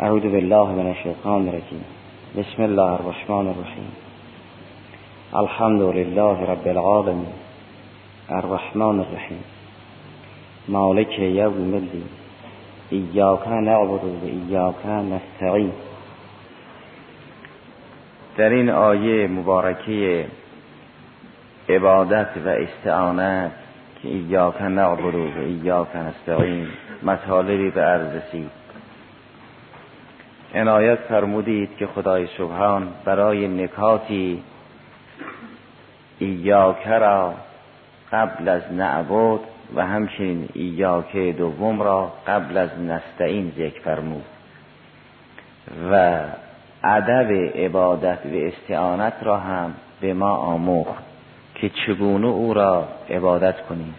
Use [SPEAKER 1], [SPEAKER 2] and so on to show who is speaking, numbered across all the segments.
[SPEAKER 1] اعوذ بالله من الشیطان الرجیم. بسم الله الرحمن الرحیم. الحمد لله رب العالمین. الرحمن الرحیم. مالک یوم الدین. ایاک نعبد و ایاک نستعین. در این آیه مبارکه عبادت و استعانت که ایاک نعبد و ایاک نستعین مطالبی به عرض رسید. عنایت فرمودید که خدای سبحان برای نکاتی ایاک را قبل از نعبد و همچنین ایاک دوم را قبل از نستعین ذکر فرمود و ادب عبادت و استعانت را هم به ما آموخت که چگونه او را عبادت کنیم.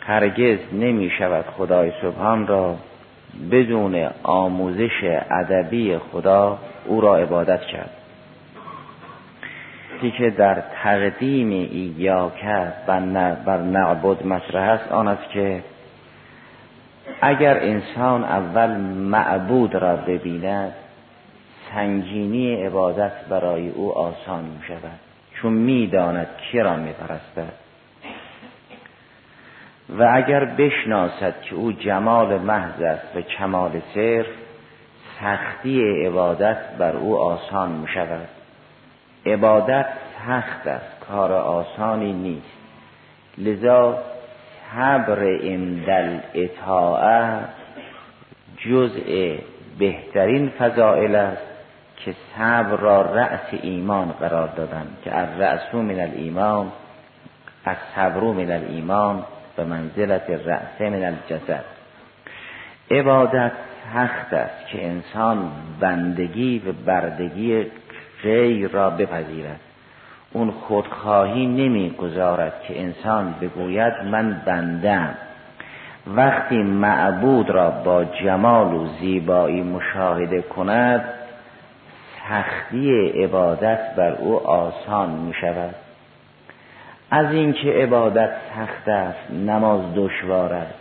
[SPEAKER 1] هرگز نمی شود خدای سبحان را بدون آموزش ادبی خدا او را عبادت کرد. که در تقدیم ایاکه بر نعبد مطرح است آن است که اگر انسان اول معبود را ببیند سنگینی عبادت برای او آسان می شود. چون می‌داند کی را می پرستد. و اگر بشناسد که او جمال محض است و کمال صرف سختی عبادت بر او آسان می شود عبادت سخت است کار آسانی نیست. لذا صبر اندل اطاعه جزء بهترین فضائل است که صبر را رأس ایمان قرار دادن که از رأسو من الایمان از صبرو من الایمان. به منزلت رأس من الجسد. عبادت سخت است که انسان بندگی و بردگی غیر را بپذیرد. اون خودخواهی نمی‌گذارد که انسان بگوید من بندم. وقتی معبود را با جمال و زیبایی مشاهده کند سختی عبادت بر او آسان می شود از اینکه عبادت سخت است نماز دشوار است.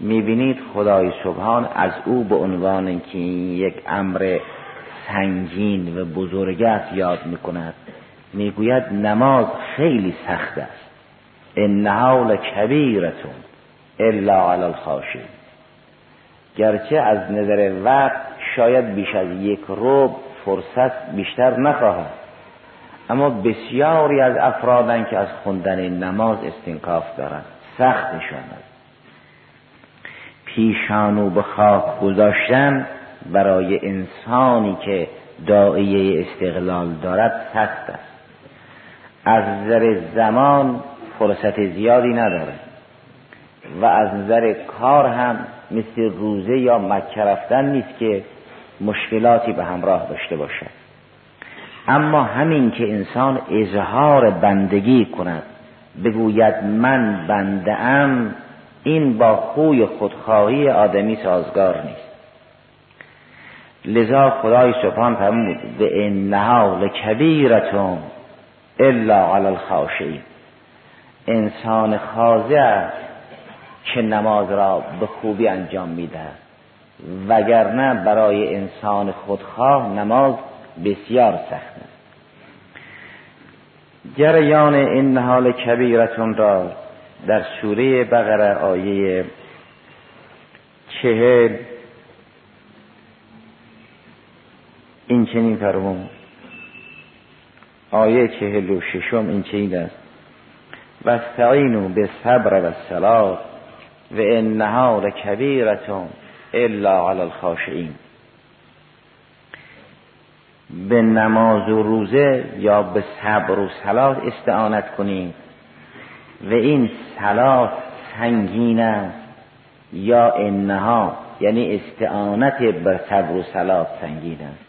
[SPEAKER 1] می‌بینید خدای سبحان از او به عنوان که یک امر سنگین و بزرگ است یاد می‌کند. می‌گوید نماز خیلی سخت است. انها لکبیرتون الا علی الخاشعین. گرچه از نظر وقت شاید بیش از یک روب فرصت بیشتر نخواهد. اما بسیاری از افرادن که از خوندن نماز استنکاف دارند سختشان است پیشانو به خاک گذاشتن برای انسانی که دائیه استقلال دارد سخت است. از نظر زمان فرصت زیادی نداره و از نظر کار هم مثل روزه یا مکه رفتن نیست که مشکلاتی به همراه داشته باشد. اما همین که انسان اظهار بندگی کند بگوید من بنده ام این با خوی خودخواهی آدمی سازگار نیست. لذا خدای سبحان فرمود به انها لکبیرتون الا علی الخاشعین. انسان خاضع که نماز را به خوبی انجام میده وگرنه برای انسان خودخواه نماز بسیار سخت است. جریان این حال کبیرتون را در سوره بقره آیه چهل این چنین فرمون آیه چهل و ششم این چنین است. و استعینو به صبر و سلات و انها لکبیرتون الا علی الخاشعین به نماز و روزه یا به صبر و سلات استعانت کنید و این سلات سنگین یا انها یعنی استعانت بر صبر و سلات سنگین است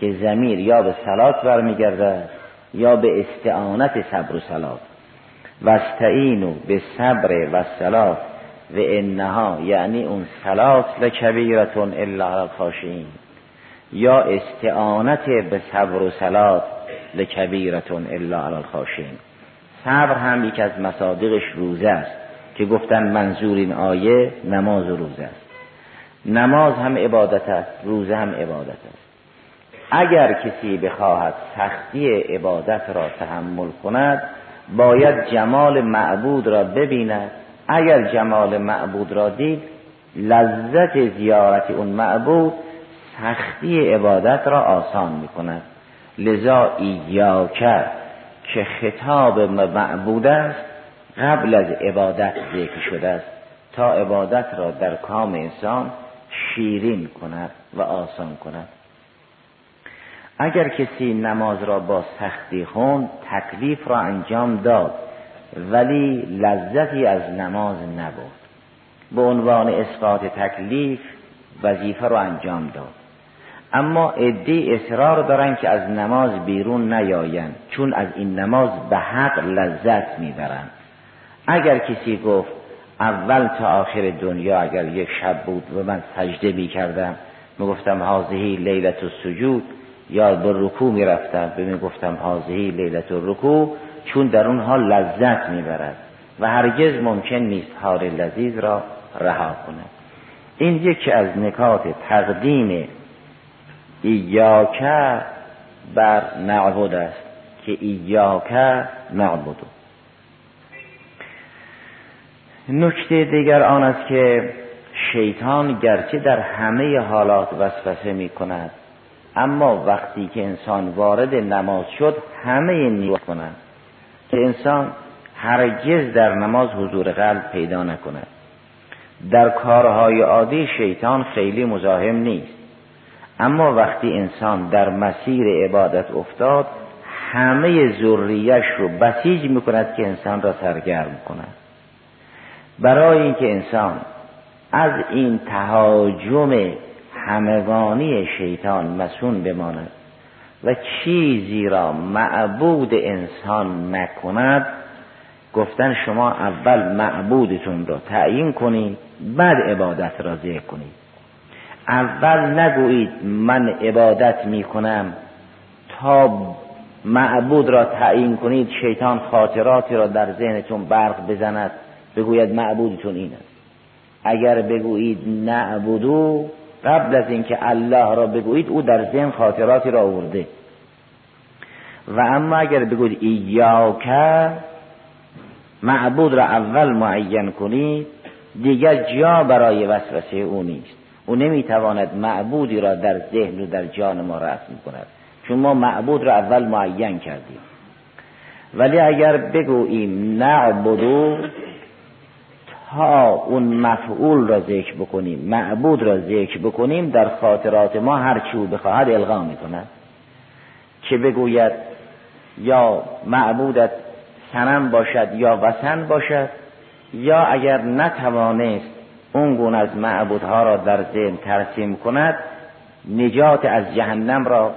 [SPEAKER 1] که زمیر یا به سلات برمیگرده یا به استعانت صبر و سلات و استعینو به صبر و سلات و انها یعنی اون سلات لکبیرتون الا الخاشعین یا استعانت به صبر و سلات لکبیرتون الا علی الخاشعین. صبر هم یک از مصادیقش روزه است که گفتن منظور این آیه نماز و روزه است. نماز هم عبادت است روزه هم عبادت است. اگر کسی بخواهد سختی عبادت را تحمل کند باید جمال معبود را ببیند. اگر جمال معبود را دید لذت زیارت اون معبود سختی عبادت را آسان می کند لذا ایاکه که خطاب معبود است قبل از عبادت ذکر شده است. تا عبادت را در کام انسان شیرین کند و آسان کند. اگر کسی نماز را با سختی خوند تکلیف را انجام داد ولی لذتی از نماز نبود به عنوان اسقاط تکلیف وظیفه را انجام داد. اما عده اصرار دارن که از نماز بیرون نیایند چون از این نماز به حق لذت می‌برند. اگر کسی گفت اول تا آخر دنیا اگر یک شب بود و من سجده می کردم می گفتم حاضهی لیلت سجود یا به رکوع می رفتم به می گفتم حاضهی لیلت رکوع چون در اون حال لذت می برد و هرگز ممکن نیست حال لذیذ را رها کند. این یکی از نکات تقدیم ایاکه بر نعبد است که ایاکه نعبدو نکته دیگر آن است که شیطان گرچه در همه حالات وسوسه می کند اما وقتی که انسان وارد نماز شد همه نیو کند که انسان هرگز در نماز حضور قلب پیدا نکند. در کارهای عادی شیطان خیلی مزاحم نیست. اما وقتی انسان در مسیر عبادت افتاد همه ذریش رو بسیج می‌کند که انسان را سرگرم کند. برای اینکه انسان از این تهاجم همگانی شیطان مسون بماند و چیزی را معبود انسان نکند گفتن شما اول معبودتون را تعیین کنید بعد عبادت را ذکر کنید. اول نگویید من عبادت می کنم تا معبود را تعیین کنید شیطان خاطراتی را در ذهنتون برق بزند بگوید معبودتون این است. اگر بگویید نعبدو قبل از اینکه الله را بگویید او در ذهن خاطراتی را آورده. و اما اگر بگویید ایاکه معبود را اول معین کنید دیگر جا برای وسوسه او نیست. او نمی‌تواند معبودی را در ذهن و در جان ما رسم کند. چون ما معبود را اول معین کردیم. ولی اگر بگوییم نعبدو تا اون مفعول را ذکر بکنیم معبود را ذکر بکنیم در خاطرات ما هر چی او بخواهد القا می‌کند. که بگوید یا معبودت سنم باشد یا وسن باشد یا اگر نتوانست اون گونه از معبودها را در ذهن ترسیم کند نجات از جهنم را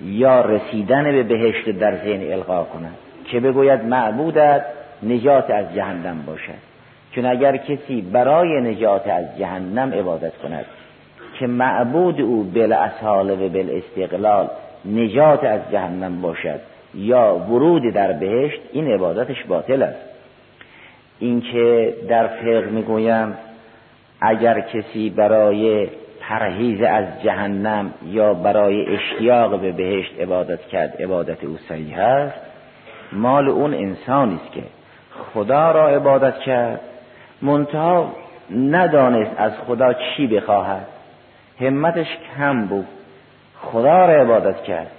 [SPEAKER 1] یا رسیدن به بهشت در ذهن القا کند. که بگوید معبودت نجات از جهنم باشد. چون اگر کسی برای نجات از جهنم عبادت کند که معبود او بل اصحال و بل استقلال نجات از جهنم باشد یا ورود در بهشت این عبادتش باطل است. اینکه در فقه می‌گویم اگر کسی برای پرهیز از جهنم یا برای اشتیاق به بهشت عبادت کرد عبادت او صحیح است. مال اون انسانی است که خدا را عبادت کرد. منتها ندانست از خدا چی بخواهد. همتش کم بود. خدا را عبادت کرد.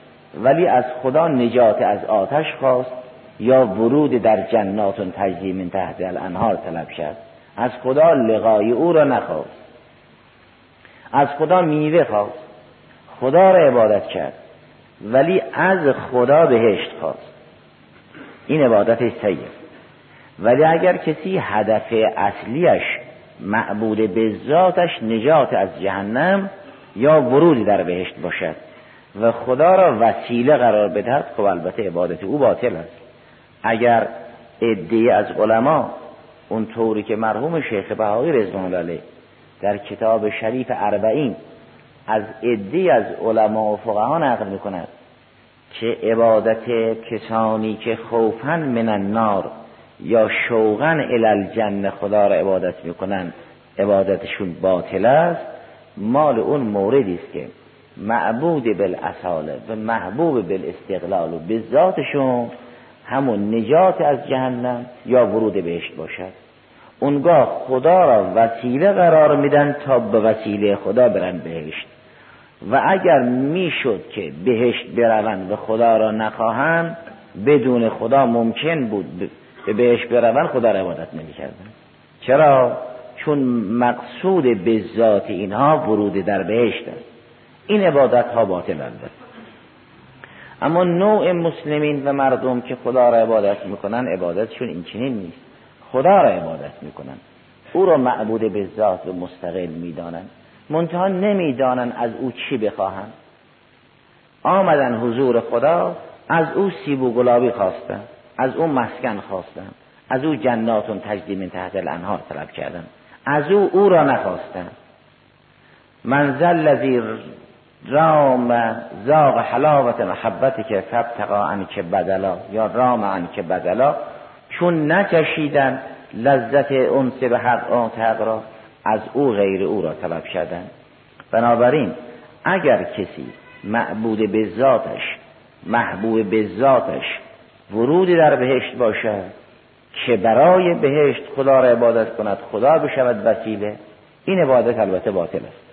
[SPEAKER 1] ولی از خدا نجات از آتش خواست یا ورود در جنات تجری من تحت الانهار طلب کرد از خدا لقای او را نخواست از خدا میوه خواست. خدا را عبادت کرد. ولی از خدا بهشت خواست. این عبادت سید ولی اگر کسی هدف اصلیش معبود به ذاتش نجات از جهنم یا ورودی در بهشت باشد و خدا را وسیله قرار بدهد خب البته عبادت او باطل است. اگر عده از علما اون طوری که مرحوم شیخ بهایی رضوان علیه در کتاب شریف اربعین از عده از علما و فقها نقل می‌کند که عبادت کسانی که خوفن من النار یا شوقن الالجن خدا را عبادت می‌کنن عبادتشون باطل است. مال اون موردی است که معبود بالاصاله و محبوب بالاستقلال و به همون نجات از جهنم یا ورود بهشت باشد. اونگاه خدا را وسیله قرار میدن تا به وسیله خدا برن بهشت. و اگر می‌شد که بهشت بروند و خدا را نخواهند بدون خدا ممکن بود به بهشت بروند خدا را عبادت نمی‌کردن. چرا؟ چون مقصود به ذات اینها ورود در بهشت است. این عبادت ها باطل است. اما نوع مسلمین و مردم که خدا را عبادت می‌کنن عبادتشون این نیست. خدا را عبادت می‌کنن او را معبود به ذات و مستقل می‌دانند. منتها نمی‌دانند از او چی بخواهند. آمدن حضور خدا از او سیب و گلابی خواستن از او مسکن خواستن از او جناتون تجدی من تحت الانهار طلب کردن از او او را نخواستن منزل الذی رام زاغ حلاوت محبتی که فبتقا عن که بدلا یا رام عن که بدلا چون نچشیدن لذت انس به حق آن حق را از او غیر او را طلب کردن. بنابراین اگر کسی معبود به ذاتش محبوب به ذاتش ورودی در بهشت باشد که برای بهشت خدا را عبادت کند خدا بشود وسیله این عبادت البته باطل است.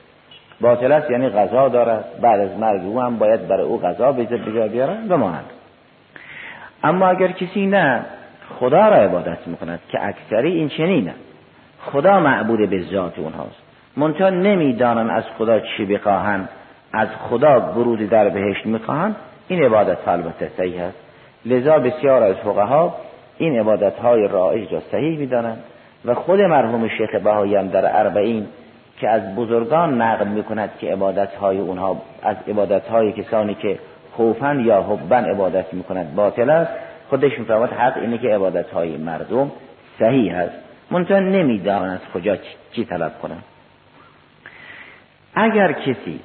[SPEAKER 1] باطل است یعنی غذا دارد بعد از مرگ او هم باید برای او غذا به جا بیارن و ماند اما اگر کسی نه خدا را عبادت می‌کند که اکثری این چنینه. خدا معبود به ذات اونهاست. منتها نمی‌دانن از خدا چی بخواهند از خدا ورود در بهشت می‌خواهند. این عبادت البته صحیح است. لذا بسیار از فقها این عبادت های رایج را صحیح می‌دانند و خود مرحوم شیخ بهایی هم در اربعین که از بزرگان نقل می‌کند که عبادت های اونها از عبادت های کسانی که خوفن یا حبن عبادت می‌کند باطل است. خودش میفرماد حق اینه که عبادت های مردم صحیح است منتها نمی‌دانند از کجا چی طلب کنند اگر کسی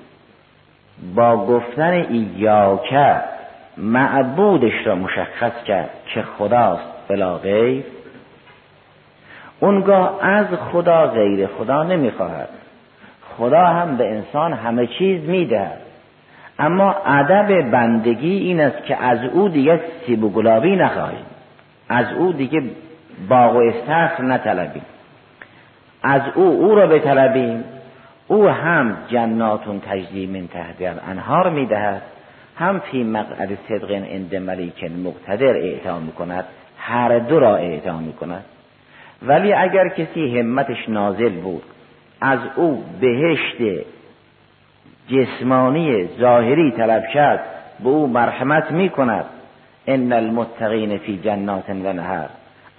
[SPEAKER 1] با گفتن ایاکه معبودش را مشخص کرد که خداست بلا غیر اونگاه از خدا غیر خدا نمی‌خواهد. خدا هم به انسان همه چیز می‌دهد. اما ادب بندگی این است که از او دیگه سیب و گلابی نخواهیم. از او دیگه باغ و استخر نطلبیم. از او او را بطلبیم. او هم جناتون تجزی من تحت انهار می‌دهد. هم فی مقعد صدق عند ملیک مقتدر اعطا می‌کند. هر دو را اعطا می‌کند. ولی اگر کسی همتش نازل بود از او بهشت جسمانی ظاهری طلب کرد به او مرحمت می کند ان المتقین فی جنات و نهر.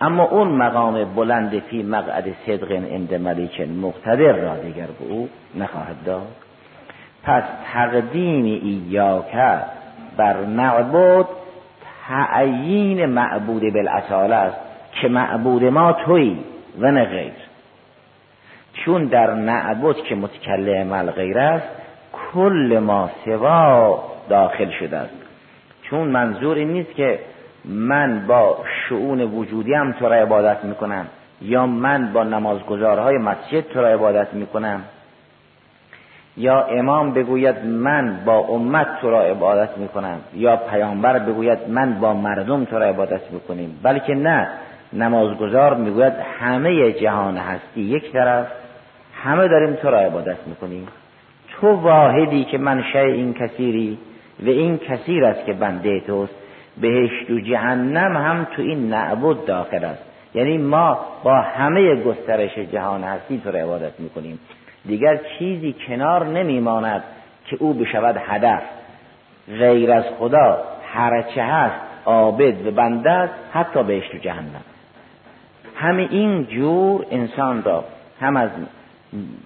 [SPEAKER 1] اما اون مقام بلند فی مقعد صدق عند ملیک مقتدر را دیگر به او نخواهد داد. پس تقدیم ایاکه بر معبود تعیین معبود بالاصاله است که معبود ما توی و نه غیر. چون در نعبد که متکلم الغیر است کل ما سوا داخل شده است چون منظور این نیست که من با شعون وجودی هم تو را عبادت می‌کنم یا من با نمازگزارهای مسجد تو را عبادت می‌کنم. یا امام بگوید من با امت تو را عبادت می‌کنم. یا پیامبر بگوید من با مردم تو را عبادت می‌کنیم. بلکه نه نمازگزار می‌گوید همه جهان هستی یک طرف همه داریم تو را عبادت می‌کنیم. تو واحدی که منشه این کثیری و این کثیر است که بنده توست. بهشت و جهنم هم تو این نعبد داخل است. یعنی ما با همه گسترش جهان هستی تو را عبادت می‌کنیم. دیگر چیزی کنار نمیماند که او بشود هدف. غیر از خدا هرچه هست عابد و بنده است حتی بهشت و جهنم. همه این جور انسان را هم از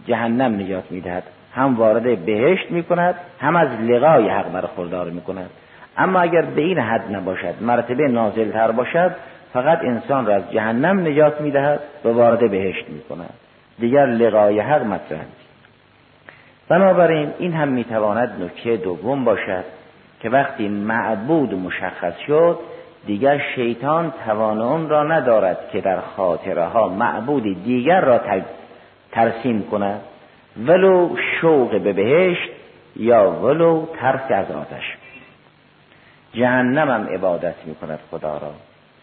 [SPEAKER 1] جهنم نجات می‌دهد. هم وارد بهشت می‌کند هم از لقای حق برخوردار می‌کند. اما اگر به این حد نباشد مرتبه نازلتر باشد فقط انسان را از جهنم نجات می‌دهد و وارد بهشت می‌کند. دیگر لقای حق مطرح بنابراین این هم می‌تواند نکته دوم باشد که وقتی معبود مشخص شد دیگر شیطان توان اون را ندارد که در خاطره ها معبودی دیگر را ترسیم کند. ولو شوق به بهشت یا ولو ترس از آتش. جهنم هم عبادت می کند خدا را.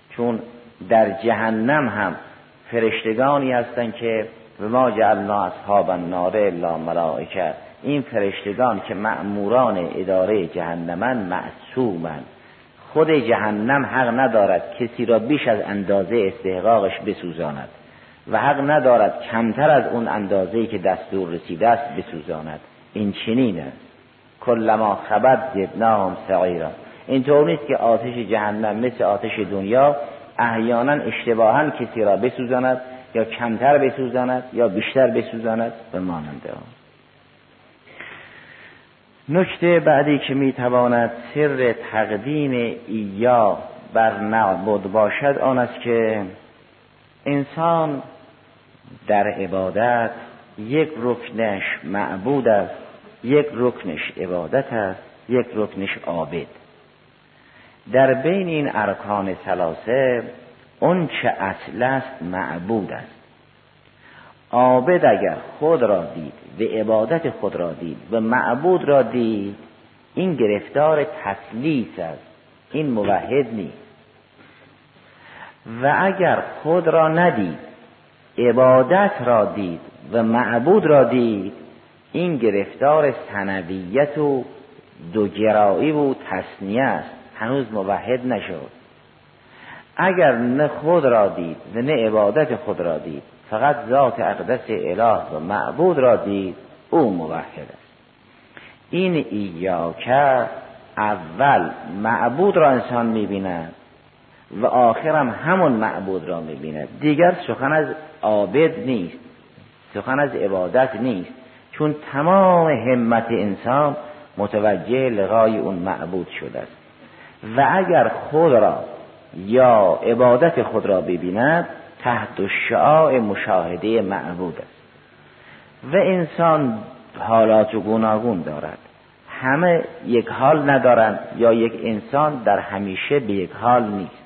[SPEAKER 1] چون در جهنم هم فرشتگانی هستند که به ما جعلنا اصحاب النار الا ملائکه. این فرشتگان که مأموران اداره جهنمن معصومن. خود جهنم حق ندارد کسی را بیش از اندازه استحقاقش بسوزاند. و حق ندارد کمتر از اون اندازه که دستور رسیده است بسوزاند. این چنین است. کلما خبت زدناهم سعیرا. اینطور نیست که آتش جهنم مثل آتش دنیا احیانا اشتباها کسی را بسوزاند یا کمتر بسوزاند یا بیشتر بسوزاند به مانند آن. نکته بعدی که می‌تواند سر تقدیم ایا بر نعبد باشد آن است که انسان در عبادت یک رکنش معبود است یک رکنش عبادت است یک رکنش عابد. در بین این ارکان ثلاثه اون چه اصل است معبود است. عابد اگر خود را دید و عبادت خود را دید و معبود را دید این گرفتار تسلیس است این موحد نیست. و اگر خود را ندید عبادت را دید و معبود را دید. این گرفتار سنویت و دوگرایی و تصنیه است. هنوز موحد نشد. اگر نه خود را دید و نه عبادت خود را دید فقط ذات اقدس اله و معبود را دید او موحد است. این ایاکه اول معبود را انسان می‌بیند. و آخرم همون معبود را می‌بیند. دیگر سخن از عابد نیست. سخن از عبادت نیست. چون تمام همت انسان متوجه لغای اون معبود شده است. و اگر خود را یا عبادت خود را ببیند تحت شعاع مشاهده معبود است. و انسان حالات و گوناگون دارد. همه یک حال ندارند یا یک انسان در همیشه به یک حال نیست.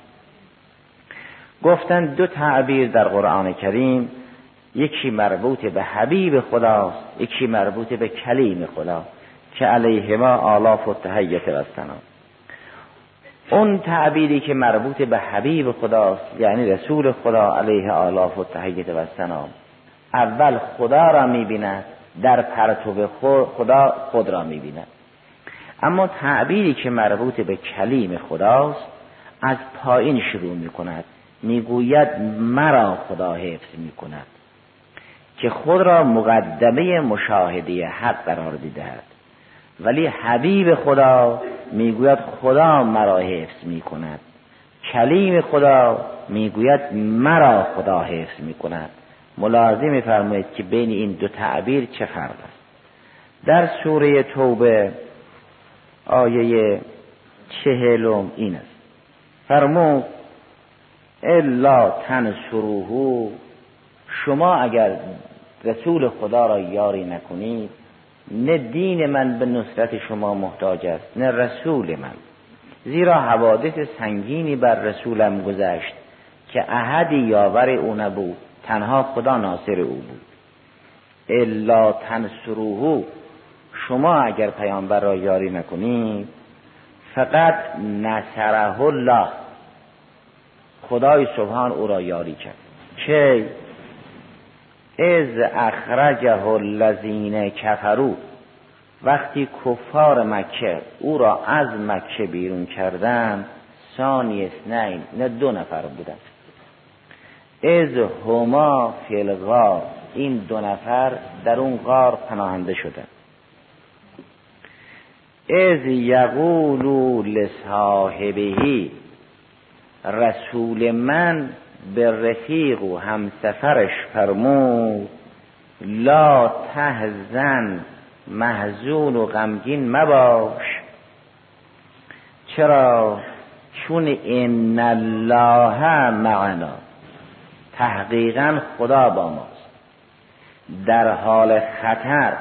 [SPEAKER 1] گفتن دو تعبیر در قرآن کریم یکی مربوط به حبیب خداست یکی مربوط به کلیم خدا که علیهما آلاف و تهیت و اون تعبیری که مربوط به حبیب خداست یعنی رسول خدا علیه آلاف و و سلام اول خدا را می‌بیند در پرتو خدا خود را می‌بیند. اما تعبیری که مربوط به کلیم خداست از پایین شروع می‌کند. می‌گوید مرا خدا حفظ می‌کند که خود را مقدمه مشاهده حق قرار دیدهد ولی حبیب خدا می‌گوید خدا مرا حفظ می‌کند. کلیم خدا می‌گوید مرا خدا حفظ می‌کند. ملاحظه میفرمایید که بین این دو تعبیر چه فرق است؟ در سوره توبه آیه چهلم این است. فرمود الا تنصروه شما اگر رسول خدا را یاری نکنید نه دین من به نصرت شما محتاج است نه رسول من. زیرا حوادث سنگینی بر رسولم گذشت که احدی یاور او نبود تنها خدا ناصر او بود. الا تنصروه شما اگر پیامبر را یاری نکنید فقط نصره الله. خدای سبحان او را یاری کرد. که از اخرجه الذین کفرو وقتی کفار مکه او را از مکه بیرون کردن ثانی اثنین نه دو نفر بودن از هما فی الغار. این دو نفر در اون غار پناهنده شدن از یقولو لصاحبهی رسول من به رفیق و همسفرش فرمود لا تهزن محزون و غمگین مباش. چرا؟ چون ان الله معنا. تحقیقا خدا با ماست. در حال خطر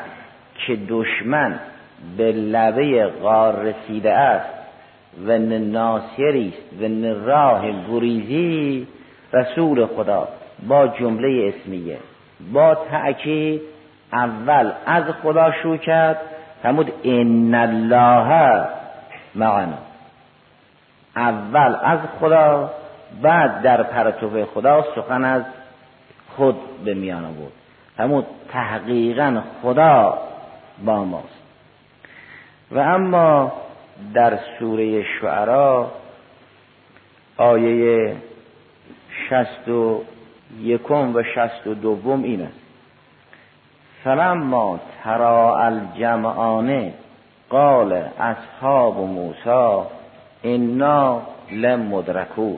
[SPEAKER 1] که دشمن به لبه غار رسیده است و ناصری است و راه گریزی رسول خدا با جمله اسمیه. با تأکید اول از خدا شروع کرد فرمود ان الله معنا. اول از خدا بعد در پرتو خدا سخن از خود به میان آورد. فرمود تحقیقا خدا با ماست. و اما در سوره شعرا آیه شست و یکم و شست و دوم این است فلما ترا الجمعانه قال اصحاب موسی انا لمدرکو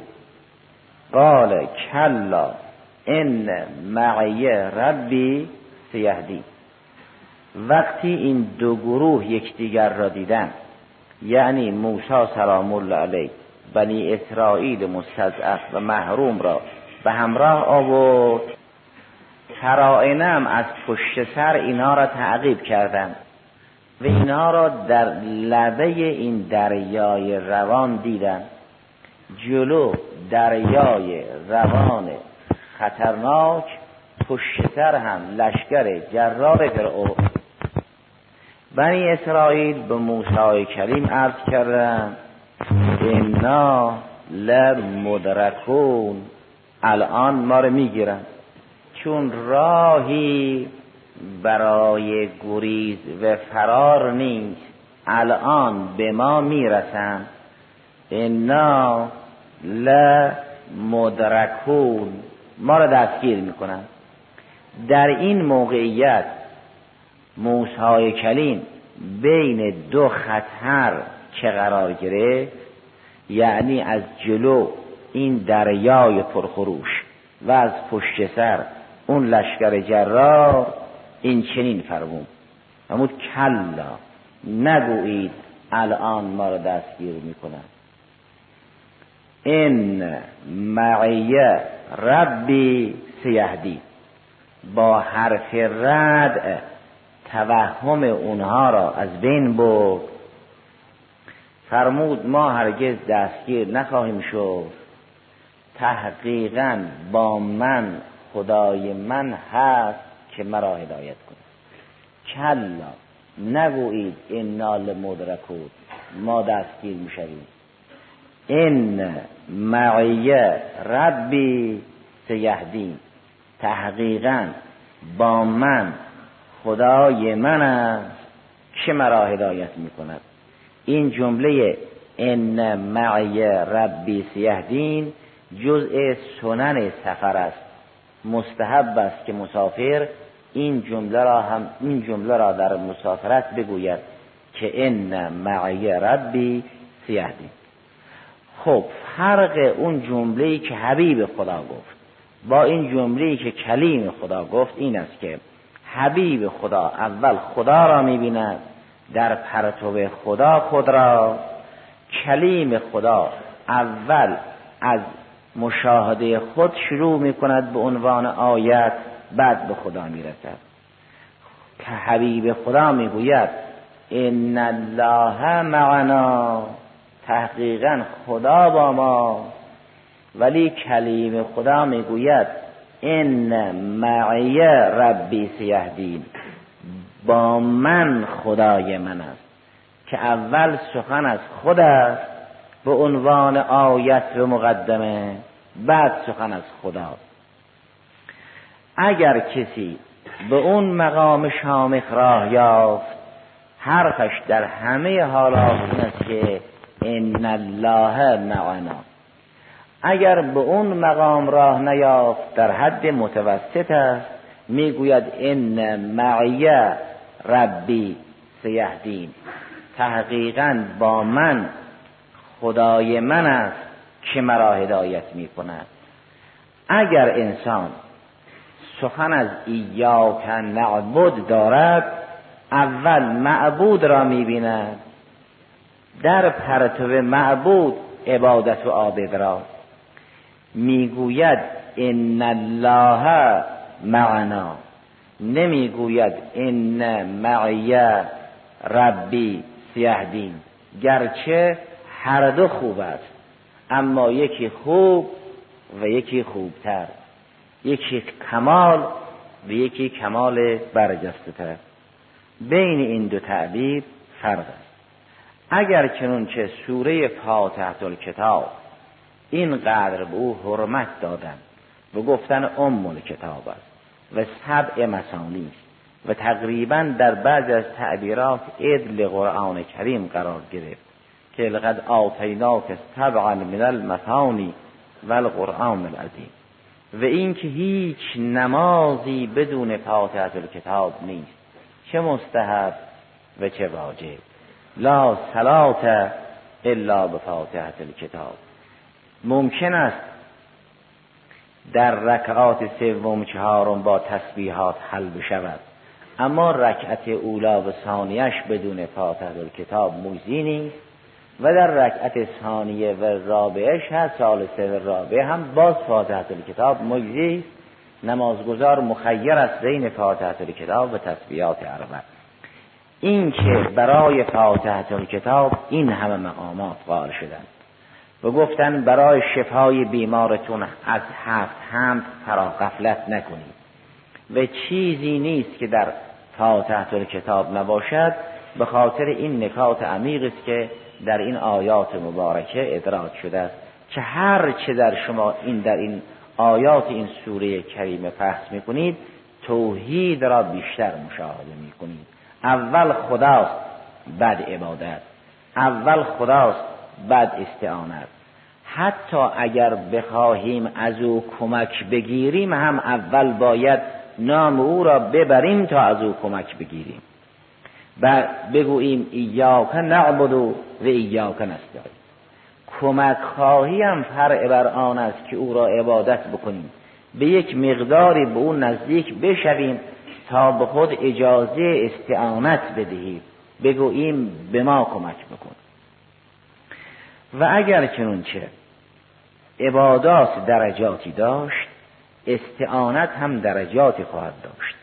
[SPEAKER 1] قال کلا ان معی ربی سیهدی. وقتی این دو گروه یکدیگر را دیدن یعنی موسی سلام الله علیه بنی اسرائیل مستضعف و محروم را به همراه آورد. ترائنم از پشت سر اینها را تعقیب کردند و اینها را در لبه این دریای روان دیدند جلو دریای روان خطرناک پشت سر هم لشکر جرار فرعون. بنی اسرائیل به موسی کریم عرض کردند انا لمدرکون. الان ما رو می‌گیرن. چون راهی برای گریز و فرار نیست الان به ما می‌رسن. انا لمدرکون. ما را دستگیر می‌کنن. در این موقعیت موسی کلیم بین دو خطر که قرار گرفت یعنی از جلو این دریای پرخروش و از پشت سر اون لشکر جرار این چنین فرمون فرمود کلا نگویید الان ما را دستگیر می‌کنن این معیه ربی سیهدی. با حرف رد توهم اونها را از بین برد. فرمود ما هرگز دستگیر نخواهیم شد. تحقیقا با من خدای من هست که مرا هدایت کنه کلا نگویید نال مدرکود ما دستگیر می‌شویم. این معیه ربی سیهدین. تحقیقا با من خدای من است. که مرا هدایت می‌کند؟ این جمله ان معی ربی سیهدین جزء سنن سفر است. مستحب است که مسافر این جمله را هم این جمله را در مسافرت بگوید که ان معی ربی سیهدین خب فرق اون جمله که حبیب خدا گفت با این جمله که کلیم خدا گفت این است که حبیب خدا اول خدا را می‌بیند در پرتو خدا خود را. کلیم خدا اول از مشاهده خود شروع می کند به عنوان آیت بعد به خدا می رسد که حبیب خدا می گوید ان الله معنا. تحقیقا خدا با ما. ولی کلیم خدا می گوید ان معی ربی سیهدین با من خدای من است که اول سخن از خود است به عنوان آیت و مقدمه بعد سخن از خدا اگر کسی به اون مقام شامخ راه یافت حرفش در همه حالات است که ان الله معنا اگر به اون مقام راه نیافت در حد متوسط است. می‌گوید ان معی ربی سیهدین. تحقیقا با من خدای من است که مرا هدایت می کند اگر انسان سخن از ایاک نعبد دارد اول معبود را می بیند در پرتو معبود عبادت و عابد را. می‌گوید ان الله معنا. نمی‌گوید ان معی ربی سیهدین. گرچه هر دو خوب است اما یکی خوب و یکی خوبتر. یکی کمال و یکی کمال برجسته تر بین این دو تعبیر فرق است. اگر چنون که سوره فاتحه الکتاب این قدر به او حرمت دادن. و گفتن ام کتاب است. و سبع مسانی و تقریبا در بعض از تعبیرات ادل قرآن کریم قرار گرفت. که لقد آتیناک سبعا من المثانی و القرآن العظیم. و اینکه هیچ نمازی بدون فاتحه الکتاب نیست. چه مستحب و چه واجب. لا صلات الا به فاتحه الکتاب ممکن است در رکعات سوم چهارم با تسبیحات حل بشود. اما رکعت اولا و ثانیش بدون فاتحه الکتاب موزی نیست و در رکعت ثانیه و رابعش هست سالسه و رابعه هم باز فاتحه الکتاب مجزی نمازگزار مخیر است بین فاتحه الکتاب و تسبیحات اربع این که برای فاتحه الکتاب این همه مقامات قائل شدند و گفتن برای شفای بیمارتون از هفت هم فرا غفلت نکنید. و چیزی نیست که در فاتحه کتاب نباشد به خاطر این نکات عمیق است که در این آیات مبارکه ادراک شده است که هر چه در شما این در این آیات این سوره کریمه پخش می‌کنید توحید را بیشتر مشاهده می‌کنید. اول خداست بعد عبادت. اول خداست بعد استعانت حتی اگر بخواهیم از او کمک بگیریم هم اول باید نام او را ببریم تا از او کمک بگیریم. و بگوییم ایاک نعبد و ایاک نستعین. کمک خواهی هم فرع بر آن است که او را عبادت بکنیم. به یک مقداری به او نزدیک بشویم تا به خود اجازه استعانت بدهیم. بگوییم به ما کمک بکن. و اگر چنونچه عبادات درجاتی داشت استعانت هم درجاتی خواهد داشت.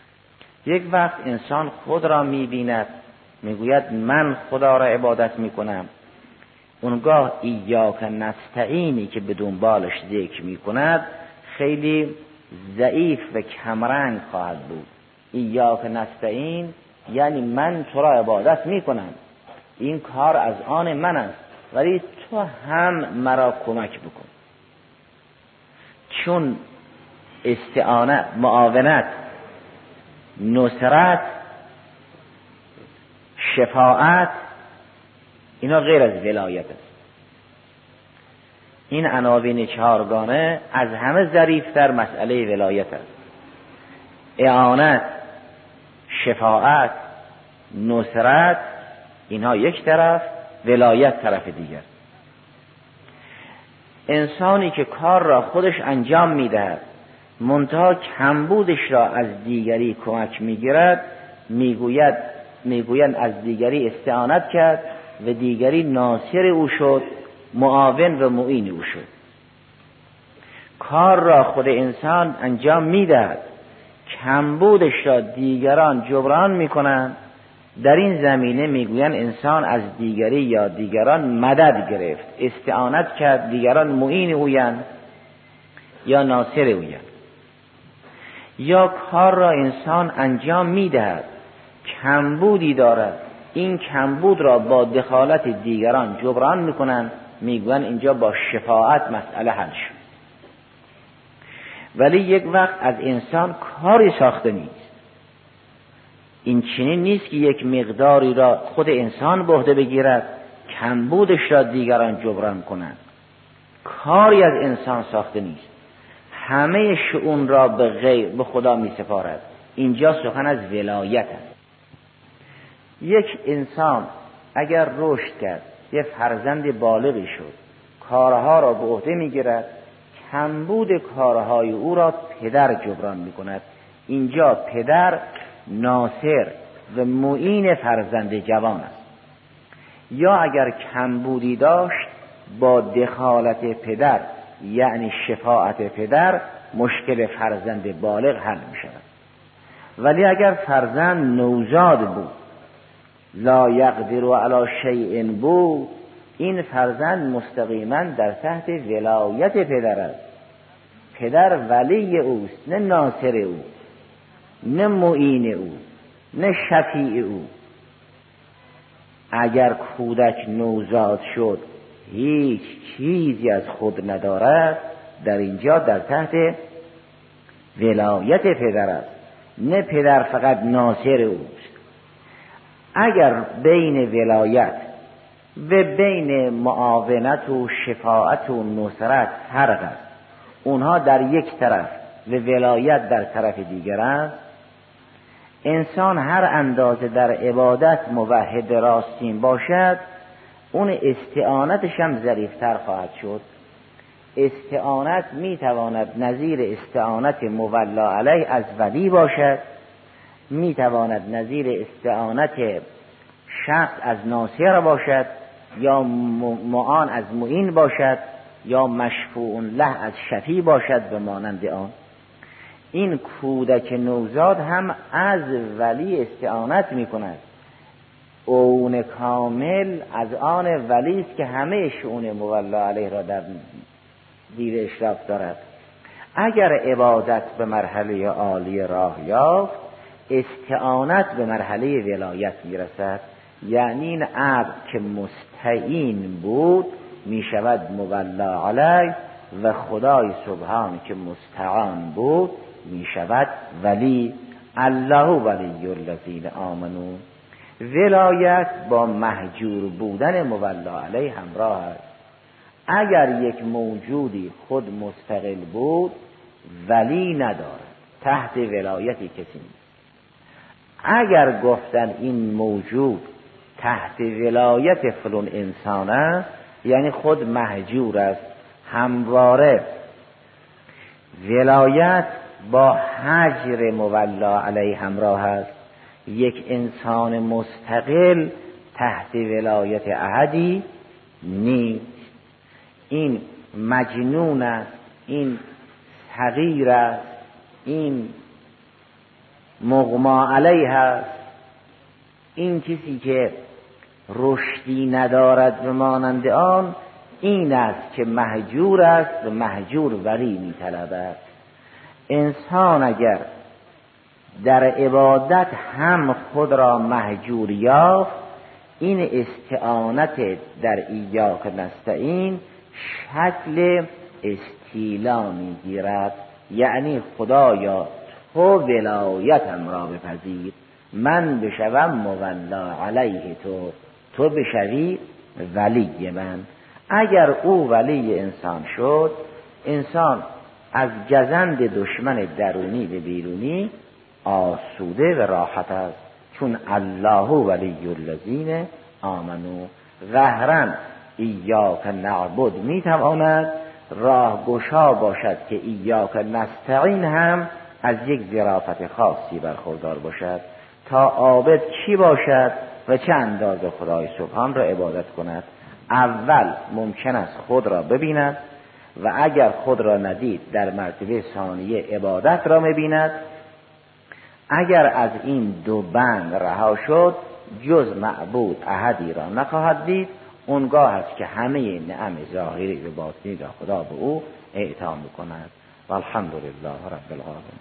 [SPEAKER 1] یک وقت انسان خود را می‌بیند می‌گوید من خدا را عبادت می‌کنم. اونگاه ایاک نستعینی که به دنبالش ذکر می‌کند خیلی ضعیف و کمرنگ خواهد بود. ایاک نستعین یعنی من تو را عبادت می‌کنم. این کار از آن من است. ولی تو هم مرا کمک بکن. چون استعانت معاونت نصرت شفاعت اینا غیر از ولایت است. این عناوین چهارگانه از همه ظریفتر مسئله ولایت است. اعانت شفاعت نصرت اینها یک طرف ولایت طرف دیگر. انسانی که کار را خودش انجام می‌دهد منتها کمبودش را از دیگری کمک می‌گیرد می‌گوید می‌گویند از دیگری استعانت کرد و دیگری ناصر او شد معاون و معین او شد. کار را خود انسان انجام می‌دهد کمبودش را دیگران جبران می‌کنند در این زمینه می‌گویند انسان از دیگری یا دیگران مدد گرفت استعانت کرد دیگران معین اویند یا ناصر اویند یا کار را انسان انجام می‌دهد کمبودی دارد این کمبود را با دخالت دیگران جبران می‌کنند می‌گویند اینجا با شفاعت مسئله حل شد. ولی یک وقت از انسان کاری ساخته نیست. این چنین نیست که یک مقداری را خود انسان بهده بگیرد کمبودش را دیگران جبران کنند کاری از انسان ساخته نیست. همه شعون را به غیر به خدا می سپارد اینجا سخن از ولایت است. یک انسان اگر رشد کرد یه فرزند بالغی شد کارها را به عهده می‌گیرد کمبود کارهای او را پدر جبران می کند اینجا پدر ناصر و معین فرزند جوان است. یا اگر کمبودی داشت با دخالت پدر یعنی شفاعت پدر مشکل فرزند بالغ حل می شود ولی اگر فرزند نوزاد بود لا یقدر علی شیء بود این فرزند مستقیما در تحت ولایت پدر است. پدر ولی اوست نه ناصر او نه معین او نه شفیع او. اگر کودک نوزاد شد هیچ چیزی از خود ندارد در اینجا در تحت ولایت پدر است. نه پدر فقط ناصر اوست. اگر بین ولایت و بین معاونت و شفاعت و نصرت فرق است اونها در یک طرف و ولایت در طرف دیگر است. انسان هر اندازه در عبادت موحد راستین باشد اون استعانتش هم ظریفتر خواهد شد. استعانت می‌تواند نظیر استعانت مولا علیه از ولی باشد می‌تواند نظیر استعانت شخص از ناصر باشد یا معان از معین باشد یا مشفوع له از شفی باشد به مانند آن. این کودک نوزاد هم از ولی استعانت می کند اون کامل از آن ولی است که همه شعون مولا علیه را در زیر اشراف دارد. اگر عبادت به مرحله عالی راه یافت استعانت به مرحله ولایت می‌رسد. یعنی این عبد که مستعین بود می شود مولا علیه و خدای سبحان که مستعان بود می شود ولی الله ولی الذین آمنو. ولایت با محجور بودن مولا علیه همراه است. اگر یک موجودی خود مستقل بود ولی ندارد. تحت ولایتی کسی نیست. اگر گفتن این موجود تحت ولایت فلون انسان است یعنی خود محجور است همواره. ولایت با حجر مولا علیه همراه است. یک انسان مستقل تحت ولایت احدی نیست. این مجنون است این حقیر است این مغما علیه است. این کسی که رشدی ندارد به مانند آن این است که محجور است و محجور ولی میطلبد. انسان اگر در عبادت هم خود را محجور یافت این استعانت در ایاک نستعین شکل استیلا می‌گیرد. یعنی خدایا تو ولایتم را بپذیر. من بشوم مولا علیه تو تو بشوی ولی من. اگر او ولی انسان شد انسان از گزند دشمن درونی به بیرونی آسوده و راحت است. چون الله ولی الذین آمنو. ظهرا ایاک نعبد می‌تواند راه گشا باشد که ایاک نستعین هم از یک ظرافت خاصی برخوردار باشد. تا عابد کی باشد و چه اندازه خدای سبحان را عبادت کند؟ اول ممکن است خود را ببیند. و اگر خود را ندید در مرتبه ثانیه عبادت را می‌بیند. اگر از این دو بند رها شد جز معبود احدی را نخواهد دید. اونگاه است که همه نعم ظاهری و باطنی را خدا به او اعطا می‌کند. و الحمدلله رب العالمین.